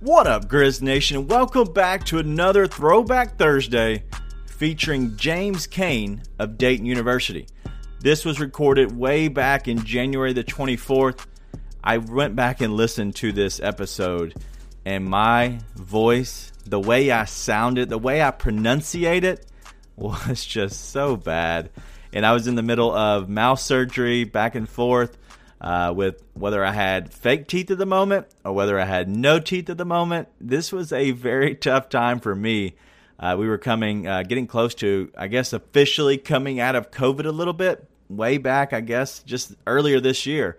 What up, Grizz Nation? Welcome back to another Throwback Thursday featuring James Kane of Dayton University. This was recorded way back in January the 24th. I went back and listened to this episode, and my voice, the way I sounded, the way I pronunciate it, was just so bad. And I was in the middle of mouth surgery, back and forth uh, with whether I had fake teeth at the moment or whether I had no teeth at the moment. This was a very tough time for me. Uh, we were coming, uh, getting close to, I guess, officially coming out of COVID a little bit, way back, I guess, just earlier this year.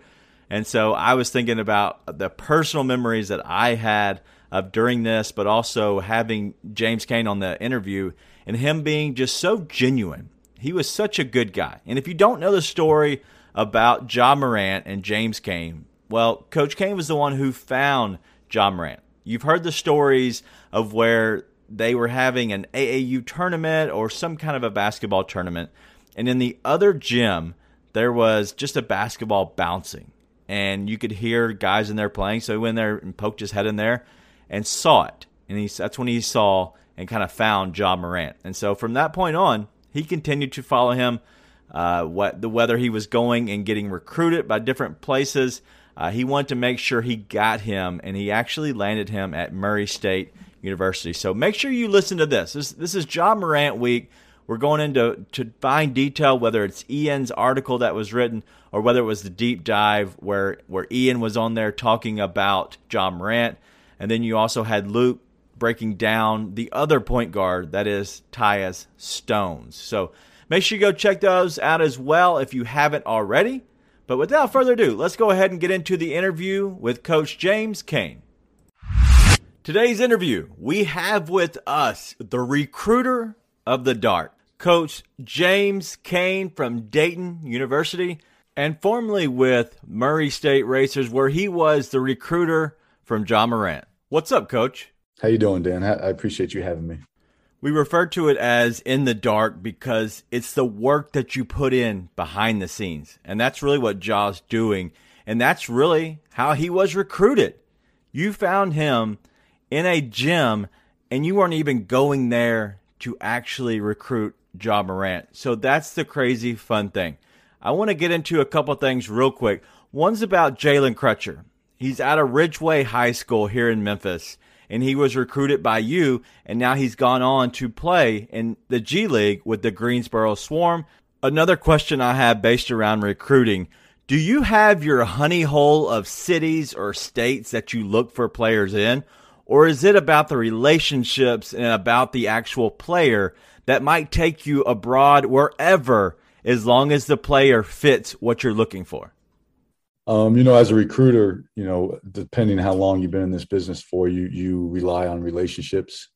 And so I was thinking about the personal memories that I had of during this, but also having James Kane on the interview and him being just so genuine. He was such a good guy. And if you don't know the story about Ja Morant and James Kane. Well, Coach Kane was the one who found Ja Morant. You've heard the stories of where they were having an AAU tournament or some kind of a basketball tournament, and in the other gym, there was just a basketball bouncing, and you could hear guys in there playing. So he went there and poked his head in there and saw it, and he, that's when he saw and kind of found Ja Morant. And so from that point on, he continued to follow him uh, what the whether he was going and getting recruited by different places. Uh, he wanted to make sure he got him, and he actually landed him at Murray State University. So make sure you listen to this. This, this is Ja Morant week. We're going into to find detail whether it's Ian's article that was written or whether it was the deep dive where where Ian was on there talking about Ja Morant, and then you also had Luke breaking down the other point guard that is Tyus Jones. So Make sure you go check those out as well if you haven't already. But without further ado, let's go ahead and get into the interview with Coach James Kane. Today's interview, we have with us the recruiter of the Dart, Coach James Kane from Dayton University, and formerly with Murray State Racers, where he was the recruiter from Ja Morant. What's up, Coach? How you doing, Dan? I appreciate you having me. We refer to it as in the dark because it's the work that you put in behind the scenes. And that's really what Ja's doing. And that's really how he was recruited. You found him in a gym and you weren't even going there to actually recruit Ja Morant. So that's the crazy fun thing. I want to get into a couple things real quick. One's about Jalen Crutcher. He's out of Ridgeway High School here in Memphis and he was recruited by you, and now he's gone on to play in the G League with the Greensboro Swarm. Another question I have based around recruiting. Do you have your honey hole of cities or states that you look for players in? Or is it about the relationships and about the actual player that might take you abroad wherever as long as the player fits what you're looking for? Um, you know, as a recruiter, you know, depending how long you've been in this business for, you you rely on relationships.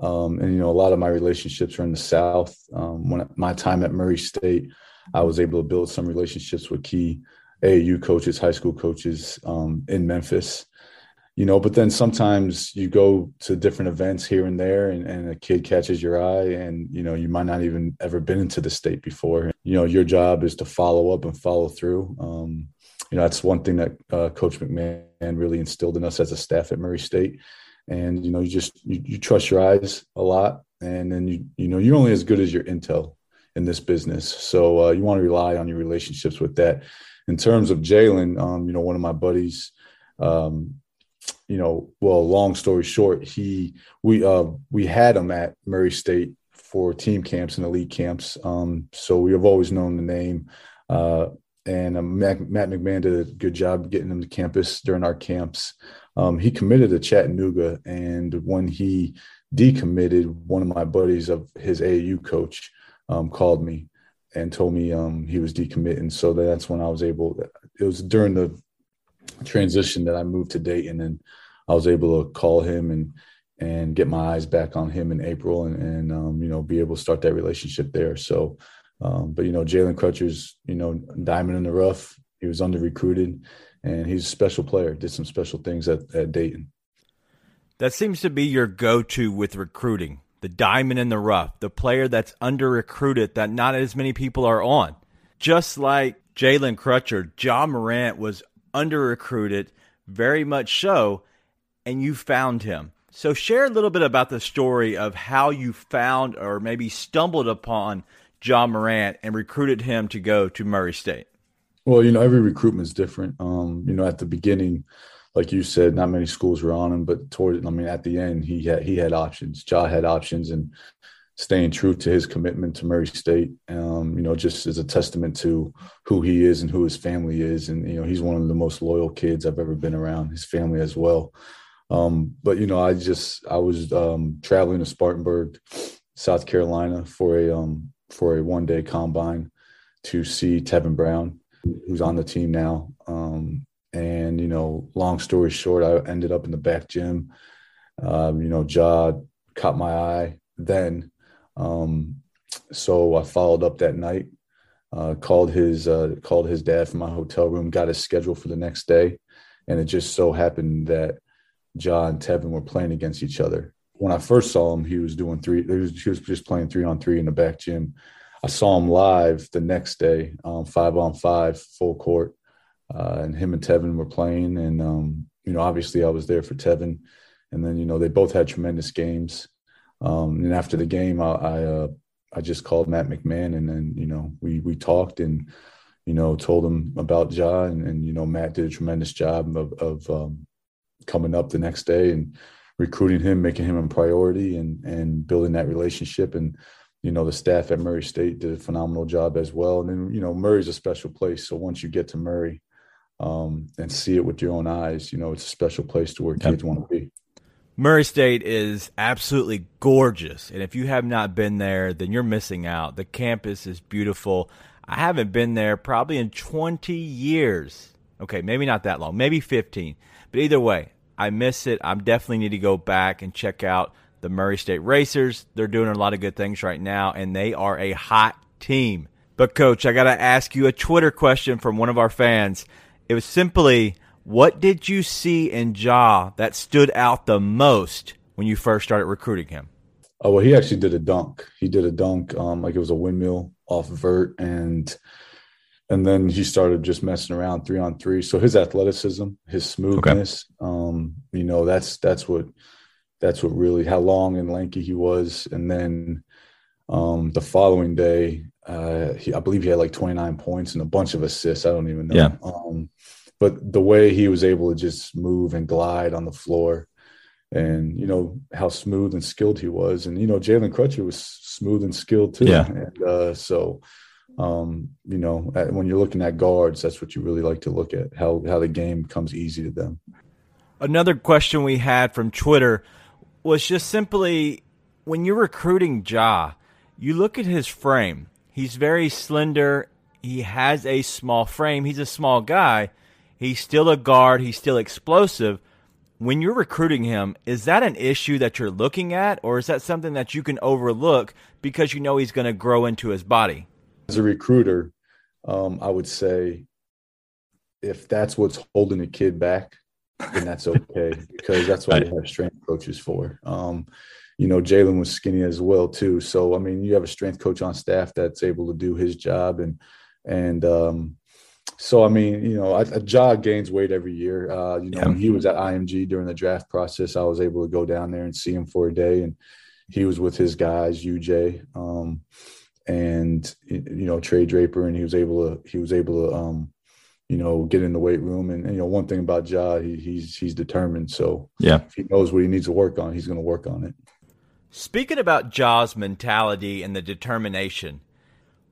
Um, and you know, a lot of my relationships are in the South. Um, when my time at Murray State, I was able to build some relationships with key AAU coaches, high school coaches um, in Memphis. You know, but then sometimes you go to different events here and there, and, and a kid catches your eye, and you know, you might not even ever been into the state before. You know, your job is to follow up and follow through. You know that's one thing that uh, Coach McMahon really instilled in us as a staff at Murray State. And you know, you just you, you trust your eyes a lot, and then you you know you're only as good as your intel in this business. So uh, you want to rely on your relationships with that. In terms of Jalen, um, you know, one of my buddies, um, you know, well, long story short, he we uh, we had him at Murray State for team camps and elite camps. Um, so we have always known the name. Uh, and um, Matt, Matt, McMahon did a good job getting him to campus during our camps. Um, he committed to Chattanooga, and when he decommitted, one of my buddies of his AAU coach um, called me and told me um, he was decommitting. So that's when I was able. It was during the transition that I moved to Dayton, and I was able to call him and and get my eyes back on him in April and, and um, you know be able to start that relationship there. So, um, but you know Jalen Crutcher's you know diamond in the rough. He was under recruited, and he's a special player. Did some special things at, at Dayton. That seems to be your go-to with recruiting. The diamond in the rough, the player that's under recruited that not as many people are on. Just like Jalen Crutcher, Ja Morant was under recruited, very much so, and you found him. So, share a little bit about the story of how you found or maybe stumbled upon Ja Morant and recruited him to go to Murray State. Well, you know, every recruitment is different. Um, you know, at the beginning, like you said, not many schools were on him, but toward, I mean, at the end, he had he had options. Ja had options, and staying true to his commitment to Murray State, um, you know, just as a testament to who he is and who his family is, and you know, he's one of the most loyal kids I've ever been around. His family as well. Um, but you know, I just I was um, traveling to Spartanburg, South Carolina for a um, for a one day combine to see Tevin Brown, who's on the team now. Um, and you know, long story short, I ended up in the back gym. Um, you know, Ja caught my eye then, um, so I followed up that night. Uh, called his uh, called his dad from my hotel room, got his schedule for the next day, and it just so happened that Ja and Tevin were playing against each other. When I first saw him, he was doing three. He was, he was just playing three on three in the back gym. I saw him live the next day, um, five on five, full court, uh, and him and Tevin were playing. And um, you know, obviously, I was there for Tevin. And then you know, they both had tremendous games. Um, and after the game, I I, uh, I just called Matt McMahon, and then you know, we we talked and you know told him about Ja, and, and you know, Matt did a tremendous job of of um, coming up the next day and recruiting him, making him a priority, and and building that relationship. And you know, the staff at Murray State did a phenomenal job as well. And then you know, Murray's a special place. So once you get to Murray um, and see it with your own eyes, you know, it's a special place to where kids want to be. Murray State is absolutely gorgeous. And if you have not been there, then you're missing out. The campus is beautiful. I haven't been there probably in 20 years. Okay, maybe not that long, maybe 15. But either way, I miss it. I definitely need to go back and check out the Murray State Racers. They're doing a lot of good things right now, and they are a hot team. But, Coach, I got to ask you a Twitter question from one of our fans. It was simply, what did you see in Ja that stood out the most when you first started recruiting him? Oh, well, he actually did a dunk. He did a dunk, um, like it was a windmill off vert, and and then he started just messing around three on three. So his athleticism, his smoothness, okay. um, you know, that's that's what that's what really how long and lanky he was. And then um, the following day, uh, he, I believe he had like 29 points and a bunch of assists. I don't even know. Yeah. Um, but the way he was able to just move and glide on the floor, and you know how smooth and skilled he was, and you know Jalen Crutcher was smooth and skilled too. Yeah. And uh, so um, you know, when you're looking at guards, that's what you really like to look at how how the game comes easy to them. Another question we had from Twitter was just simply when you're recruiting Ja, you look at his frame. He's very slender. He has a small frame. He's a small guy. He's still a guard. He's still explosive. When you're recruiting him, is that an issue that you're looking at, or is that something that you can overlook because you know he's going to grow into his body? As a recruiter, um, I would say if that's what's holding a kid back, then that's okay because that's what right. we have strength coaches for. Um, you know, Jalen was skinny as well too. So I mean, you have a strength coach on staff that's able to do his job, and and um, so I mean, you know, a job gains weight every year. Uh, you know, yeah. when he was at IMG during the draft process, I was able to go down there and see him for a day, and he was with his guys, UJ. Um, and you know Trey Draper, and he was able to he was able to um, you know get in the weight room. And, and you know one thing about Ja, he, he's he's determined. So yeah, if he knows what he needs to work on, he's going to work on it. Speaking about Ja's mentality and the determination,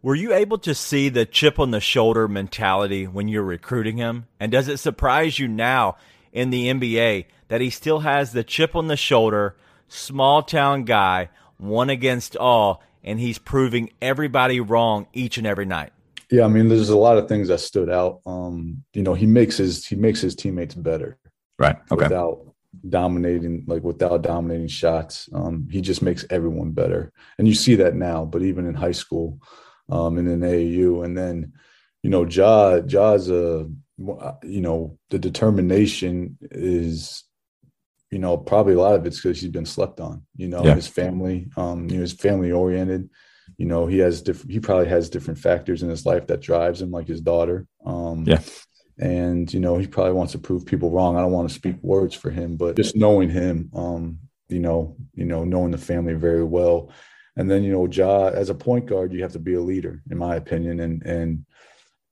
were you able to see the chip on the shoulder mentality when you're recruiting him? And does it surprise you now in the NBA that he still has the chip on the shoulder, small town guy, one against all, and he's proving everybody wrong each and every night. Yeah, I mean, there's a lot of things that stood out. Um, you know, he makes his he makes his teammates better. Right. Okay. Without dominating like without dominating shots. Um, he just makes everyone better, and you see that now. But even in high school, um, and in AAU, and then you know, Ja Ja's a you know the determination is you know probably a lot of it's because he's been slept on. You know, yeah. his family, um, you know, his family oriented. You know, he has different. He probably has different factors in his life that drives him, like his daughter. Um, yeah and you know he probably wants to prove people wrong. I don't want to speak words for him, but just knowing him, um, you know, you know, knowing the family very well, and then you know, Ja as a point guard, you have to be a leader, in my opinion, and and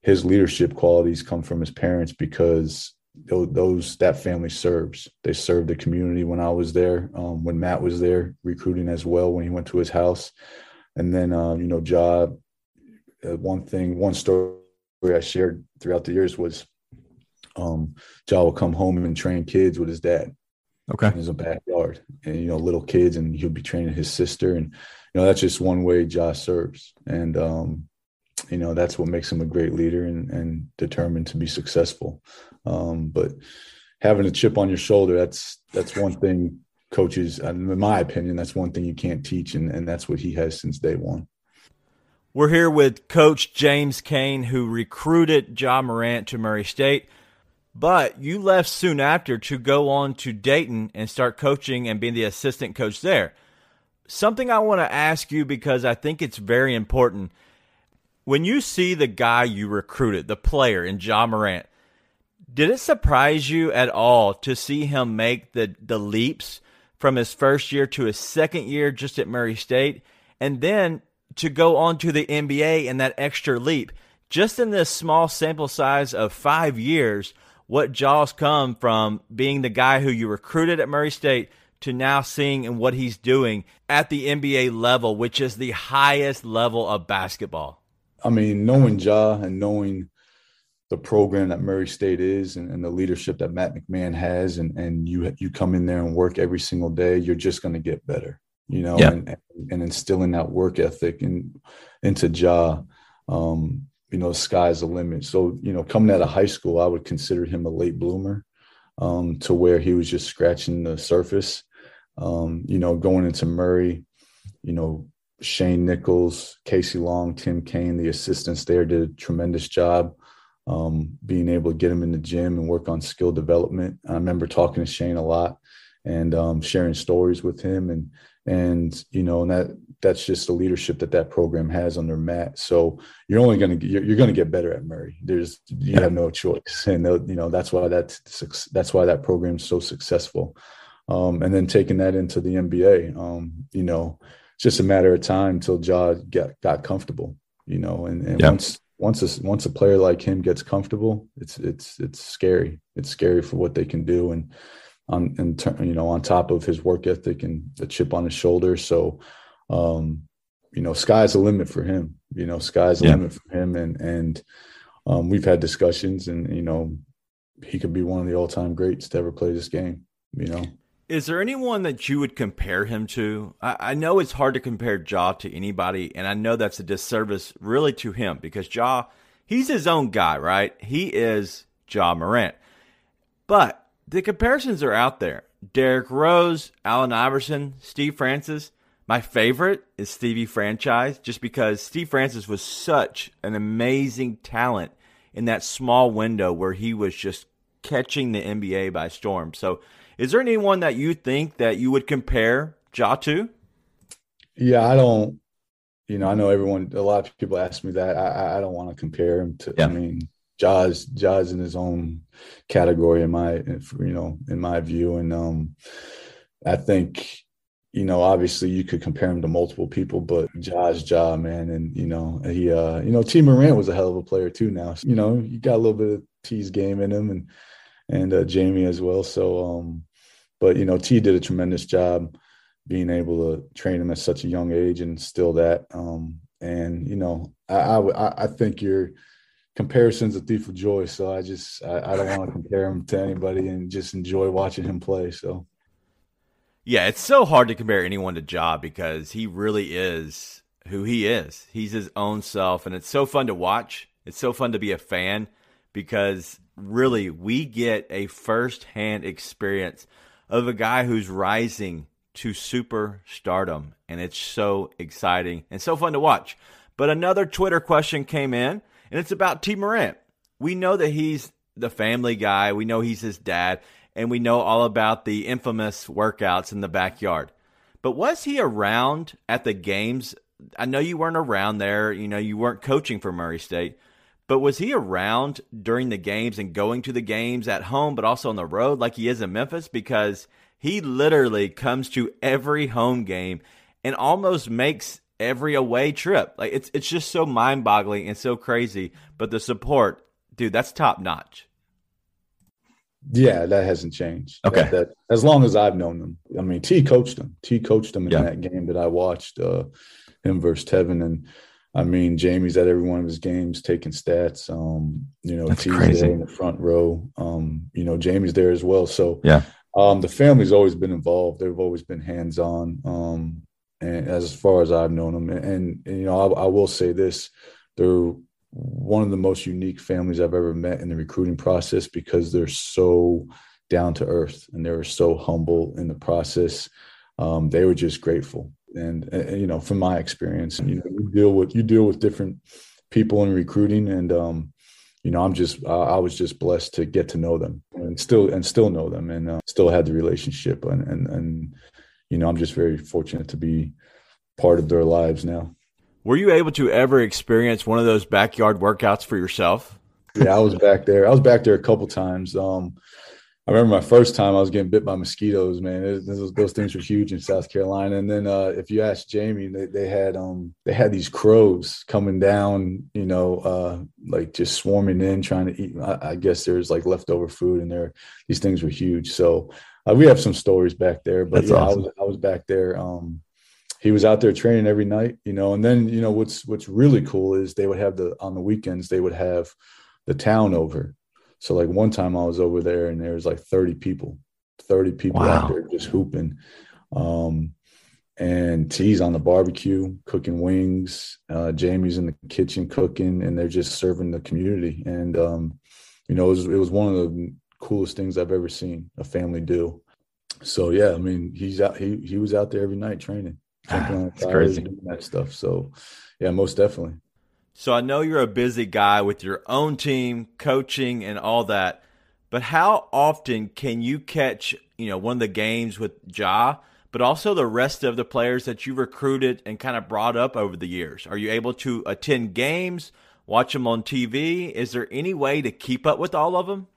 his leadership qualities come from his parents because those, those that family serves. They served the community when I was there, um, when Matt was there recruiting as well when he went to his house, and then uh, you know, Ja. Uh, one thing, one story I shared throughout the years was um, Ja will come home and train kids with his dad. Okay. In his backyard, and you know, little kids, and he'll be training his sister, and you know, that's just one way Ja serves, and um, you know, that's what makes him a great leader and and determined to be successful. Um, but having a chip on your shoulder, that's that's one thing coaches, in my opinion, that's one thing you can't teach, and and that's what he has since day one. We're here with Coach James Kane, who recruited Ja Morant to Murray State. But you left soon after to go on to Dayton and start coaching and being the assistant coach there. Something I want to ask you because I think it's very important. When you see the guy you recruited, the player in Ja Morant, did it surprise you at all to see him make the, the leaps from his first year to his second year just at Murray State and then to go on to the NBA and that extra leap? Just in this small sample size of five years, what Ja's come from being the guy who you recruited at Murray State to now seeing and what he's doing at the NBA level, which is the highest level of basketball? I mean, knowing Ja and knowing the program that Murray State is and, and, the leadership that Matt McMahon has, and, and you you come in there and work every single day, you're just going to get better, you know, yeah. and, and instilling that work ethic in, into Ja. Um, you know, sky's the limit. So, you know, coming out of high school, I would consider him a late bloomer um, to where he was just scratching the surface. Um, you know, going into Murray, you know, Shane Nichols, Casey Long, Tim Kane, the assistants there did a tremendous job um, being able to get him in the gym and work on skill development. I remember talking to Shane a lot and um, sharing stories with him and and you know and that that's just the leadership that that program has under Matt. So you're only going to you're, you're going to get better at Murray. There's you have no choice, and you know that's why that's that's why that program's so successful. Um, and then taking that into the NBA, um, you know, just a matter of time until Ja got got comfortable. You know, and, and yeah. once once a, once a player like him gets comfortable, it's it's it's scary. It's scary for what they can do, and on and you know on top of his work ethic and the chip on his shoulder. So um, you know, sky's the limit for him. You know, sky's the yeah. limit for him, and and um, we've had discussions, and you know, he could be one of the all-time greats to ever play this game. You know, is there anyone that you would compare him to? I, I know it's hard to compare Ja to anybody, and I know that's a disservice really to him because Ja, he's his own guy, right? He is Ja Morant, but the comparisons are out there. Derrick Rose, Allen Iverson, Steve Francis my favorite is Stevie Franchise, just because Steve Francis was such an amazing talent in that small window where he was just catching the NBA by storm. So, is there anyone that you think that you would compare Ja to? Yeah, I don't. You know, I know everyone. A lot of people ask me that. I, I don't want to compare him to. Yeah. I mean, Ja's Ja's in his own category in my, you know, in my view, and um, I think you know, obviously you could compare him to multiple people, but Ja's Ja, man. And, you know, he, uh, you know, Tee Morant was a hell of a player too now. You know, you got a little bit of Tee's game in him and, and uh, Jamie as well. So, um, but, you know, Tee did a tremendous job being able to train him at such a young age and still that. Um, and, you know, I, I, I think your comparison's a thief of joy. So I just, I, I don't want to compare him to anybody and just enjoy watching him play. So. Yeah, it's so hard to compare anyone to Ja because he really is who he is. He's his own self, and it's so fun to watch. It's so fun to be a fan because really we get a first-hand experience of a guy who's rising to superstardom. And it's so exciting and so fun to watch. But another Twitter question came in, and it's about Tee. Morant. We know that he's the family guy, we know he's his dad, and we know all about the infamous workouts in the backyard. But was he around at the games? I know you weren't around there, you know, you weren't coaching for Murray State. But was he around during the games and going to the games at home, but also on the road like he is in Memphis? Because he literally comes to every home game and almost makes every away trip. Like it's it's just so mind boggling and so crazy. But the support, dude, that's top notch. Yeah, that hasn't changed. Okay. That, that, as long as I've known them. I mean, Tee coached them. Tee coached them in Yeah. that game that I watched, uh, him versus Tevin. And I mean, Jamie's at every one of his games taking stats. Um, you know, That's Tee's crazy. in the front row. Um, you know, Jamie's there as well. So Yeah. um, the family's always been involved. They've always been hands on. Um, and as far as I've known them, and, and, you know, I, I will say this: they're one of the most unique families I've ever met in the recruiting process because they're so down to earth and they were so humble in the process. Um, they were just grateful, and, and you know, from my experience, you know, you deal with you deal with different people in recruiting, and um, you know, I'm just I I was just blessed to get to know them and still and still know them and uh, still had the relationship and and and you know, I'm just very fortunate to be part of their lives now. Were you able to ever experience one of those backyard workouts for yourself? Yeah, I was back there. I was back there a couple times. Um, I remember my first time I was getting bit by mosquitoes. Man, it, those, those things were huge in South Carolina. And then uh, if you ask Jamie, they, they had um, they had these crows coming down. You know, uh, like just swarming in, trying to eat. I, I guess there's like leftover food, and there these things were huge. So uh, we have some stories back there. But That's yeah, awesome. I was I was back there. Um, he was out there training every night, you know. And then you know what's what's really cool is they would have the on the weekends they would have the town over. So like one time I was over there and there was like 30 people, 30 people Wow. out there just hooping. Um, and Tee's on the barbecue cooking wings. Uh, Jamie's in the kitchen cooking, and they're just serving the community. And um, you know, it was, it was one of the coolest things I've ever seen a family do. So yeah, I mean, he's out. He he was out there every night training, jumping That's crazy. doing that stuff. So yeah, most definitely. So I know you're a busy guy with your own team, coaching, and all that. But how often can you catch, you know, one of the games with Ja, but also the rest of the players that you recruited and kind of brought up over the years? Are you able to attend games, watch them on TV? Is there any way to keep up with all of them?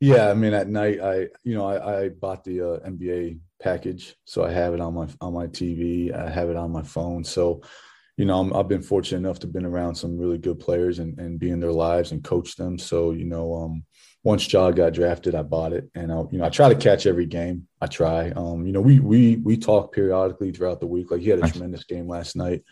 Yeah, I mean, at night, I you know, I, I bought the uh, NBA package, so I have it on my on my TV. I have it on my phone. So, you know, I'm, I've been fortunate enough to been around some really good players and and be in their lives and coach them. So, you know, um, once Ja got drafted, I bought it, and I you know I try to catch every game. I try. Um, you know, we we we talk periodically throughout the week. Like he had a tremendous game last night.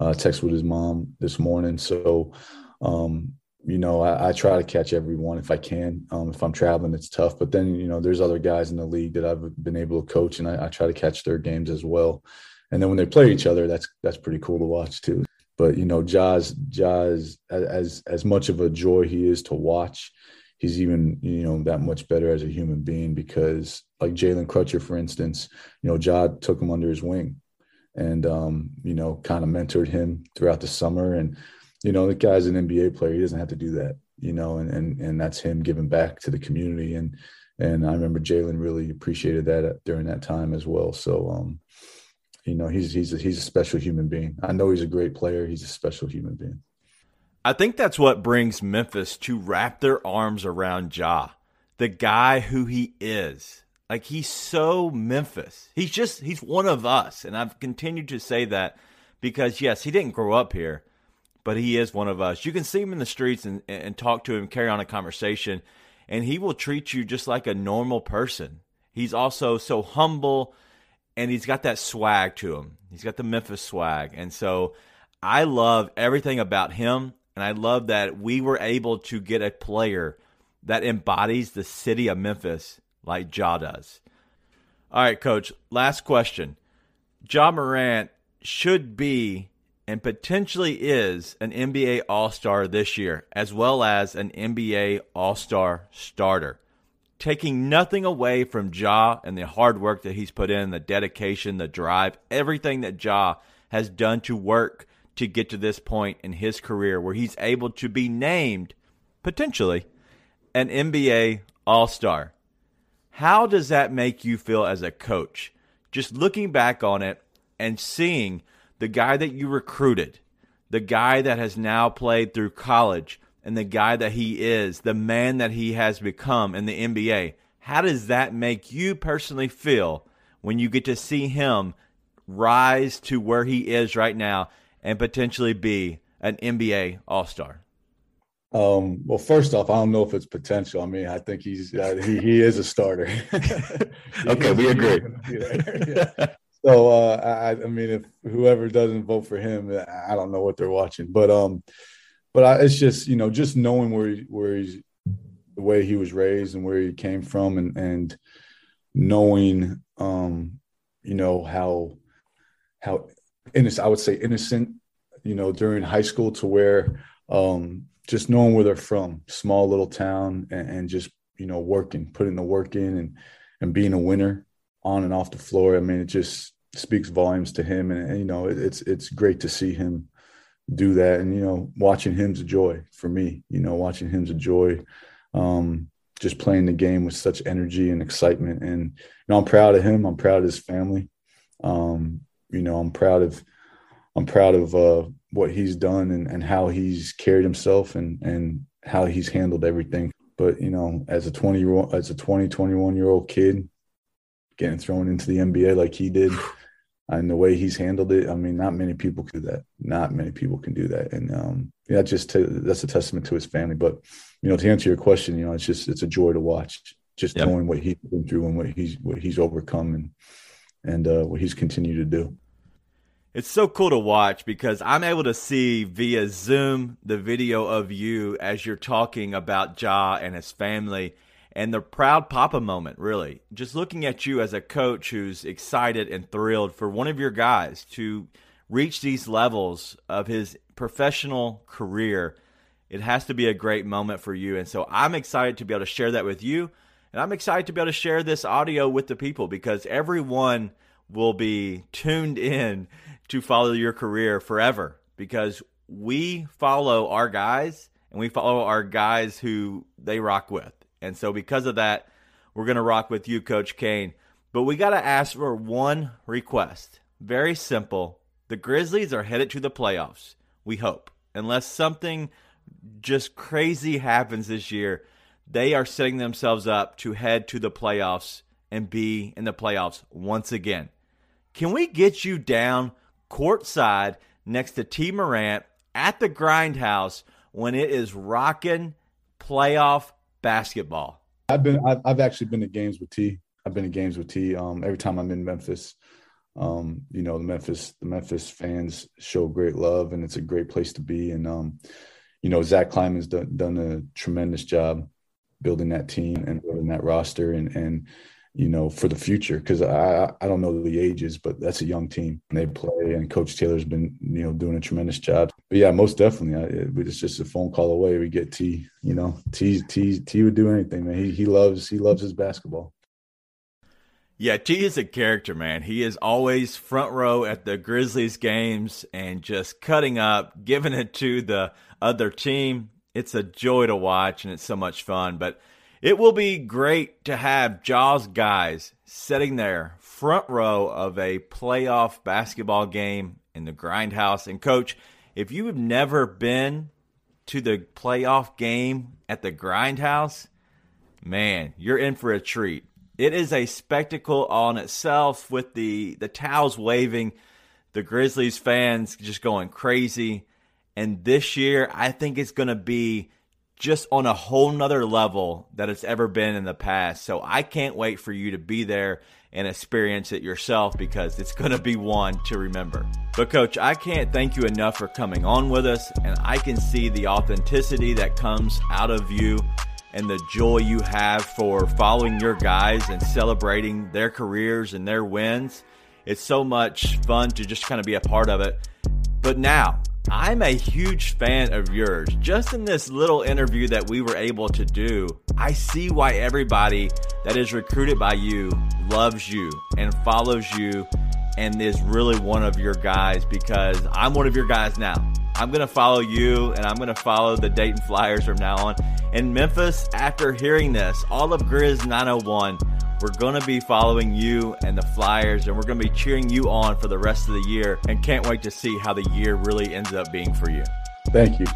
Uh, text with his mom this morning. So, um, you know, I, I try to catch everyone if I can. Um, if I'm traveling, it's tough. But then, you know, there's other guys in the league that I've been able to coach, and I, I try to catch their games as well. And then when they play each other, that's that's pretty cool to watch too. But you know, Ja's Ja's as as much of a joy he is to watch, he's even you know that much better as a human being because like Jalen Crutcher, for instance, you know, Ja took him under his wing, and um, you know, kind of mentored him throughout the summer and you know, the guy's an NBA player. He doesn't have to do that, you know, and and and that's him giving back to the community. And and I remember Jalen really appreciated that during that time as well. So, um, you know, he's he's a, he's a special human being. I know he's a great player. He's a special human being. I think that's what brings Memphis to wrap their arms around Ja, the guy who he is. Like he's so Memphis. He's just he's one of us, and I've continued to say that because yes, he didn't grow up here, but he is one of us. You can see him in the streets and, and talk to him, carry on a conversation, and he will treat you just like a normal person. He's also so humble, and he's got that swag to him. He's got the Memphis swag, and so I love everything about him, and I love that we were able to get a player that embodies the city of Memphis like Ja does. All right, coach, last question. Ja Morant should be and potentially is an NBA All Star this year, as well as an NBA All Star starter. Taking nothing away from Ja and the hard work that he's put in, the dedication, the drive, everything that Ja has done to work to get to this point in his career where he's able to be named potentially an NBA All Star. How does that make you feel as a coach? Just looking back on it and seeing the guy that you recruited, the guy that has now played through college, and the guy that he is, the man that he has become in the NBA. How does that make you personally feel when you get to see him rise to where he is right now and potentially be an NBA All Star? Um, well, first off, I don't know if it's potential. I mean, I think he's uh, he he is a starter. okay, we agree. yeah. So uh, I, I mean, if whoever doesn't vote for him, I don't know what they're watching. But um, but I, it's just you know just knowing where he, where he's the way he was raised and where he came from, and and knowing um, you know how how innocent I would say innocent, you know, during high school to where um just knowing where they're from, small little town, and, and, just you know working, putting the work in, and and being a winner on and off the floor. I mean, it just speaks volumes to him, and, and you know, it, it's it's great to see him do that, and you know, watching him's a joy for me. You know, watching him's a joy. Um, just playing the game with such energy and excitement, and you know, I'm proud of him. I'm proud of his family. Um, you know, I'm proud of I'm proud of uh, what he's done and, and how he's carried himself and and how he's handled everything. But you know, as a 20 year old, as a 20, 21 year old kid, getting thrown into the NBA like he did, and the way he's handled it, I mean, not many people can do that. Not many people can do that, and um, yeah, just to, that's a testament to his family. But you know, to answer your question, you know, it's just it's a joy to watch, just yep. knowing what he's been through and what he's what he's overcome and and uh, what he's continued to do. It's so cool to watch because I'm able to see via Zoom the video of you as you're talking about Ja and his family and the proud papa moment, really. Just looking at you as a coach who's excited and thrilled for one of your guys to reach these levels of his professional career, it has to be a great moment for you. And so I'm excited to be able to share that with you. And I'm excited to be able to share this audio with the people because everyone will be tuned in to follow your career forever because we follow our guys and we follow our guys who they rock with. And so, because of that, we're going to rock with you, Coach Kane. But we got to ask for one request. Very simple. The Grizzlies are headed to the playoffs, we hope. Unless something just crazy happens this year, they are setting themselves up to head to the playoffs and be in the playoffs once again. Can we get you down courtside next to Tee Morant at the Grindhouse when it is rocking playoff basketball. I've been I've, I've actually been to games with Tee. I've been to games with Tee. Um, every time I'm in Memphis, um, you know the Memphis the Memphis fans show great love, and it's a great place to be. And um, you know Zach Kleiman's done, done a tremendous job building that team and building that roster, and and you know, for the future. Because I I don't know the ages, but that's a young team and they play. And Coach Taylor's been you know doing a tremendous job. But yeah, most definitely, I, it's just a phone call away. We get Tee. You know, Tee Tee Tee would do anything, man. He he loves he loves his basketball. Yeah, Tee is a character, man. He is always front row at the Grizzlies games and just cutting up, giving it to the other team. It's a joy to watch and it's so much fun. But it will be great to have Ja's guys sitting there front row of a playoff basketball game in the grindhouse. And coach, if you have never been to the playoff game at the grindhouse, man, you're in for a treat. It is a spectacle on itself with the the towels waving, the Grizzlies fans just going crazy. And this year, I think it's going to be just on a whole nother level that it's ever been in the past. So I can't wait for you to be there and experience it yourself because it's going to be one to remember. But, Coach, I can't thank you enough for coming on with us, and I can see the authenticity that comes out of you and the joy you have for following your guys and celebrating their careers and their wins. It's so much fun to just kind of be a part of it. But now, I'm a huge fan of yours. Just in this little interview that we were able to do, I see why everybody that is recruited by you loves you and follows you and is really one of your guys because I'm one of your guys now. I'm going to follow you and I'm going to follow the Dayton Flyers from now on. In Memphis, after hearing this, all of Grizz 901, we're going to be following you and the Flyers and we're going to be cheering you on for the rest of the year and can't wait to see how the year really ends up being for you. Thank you.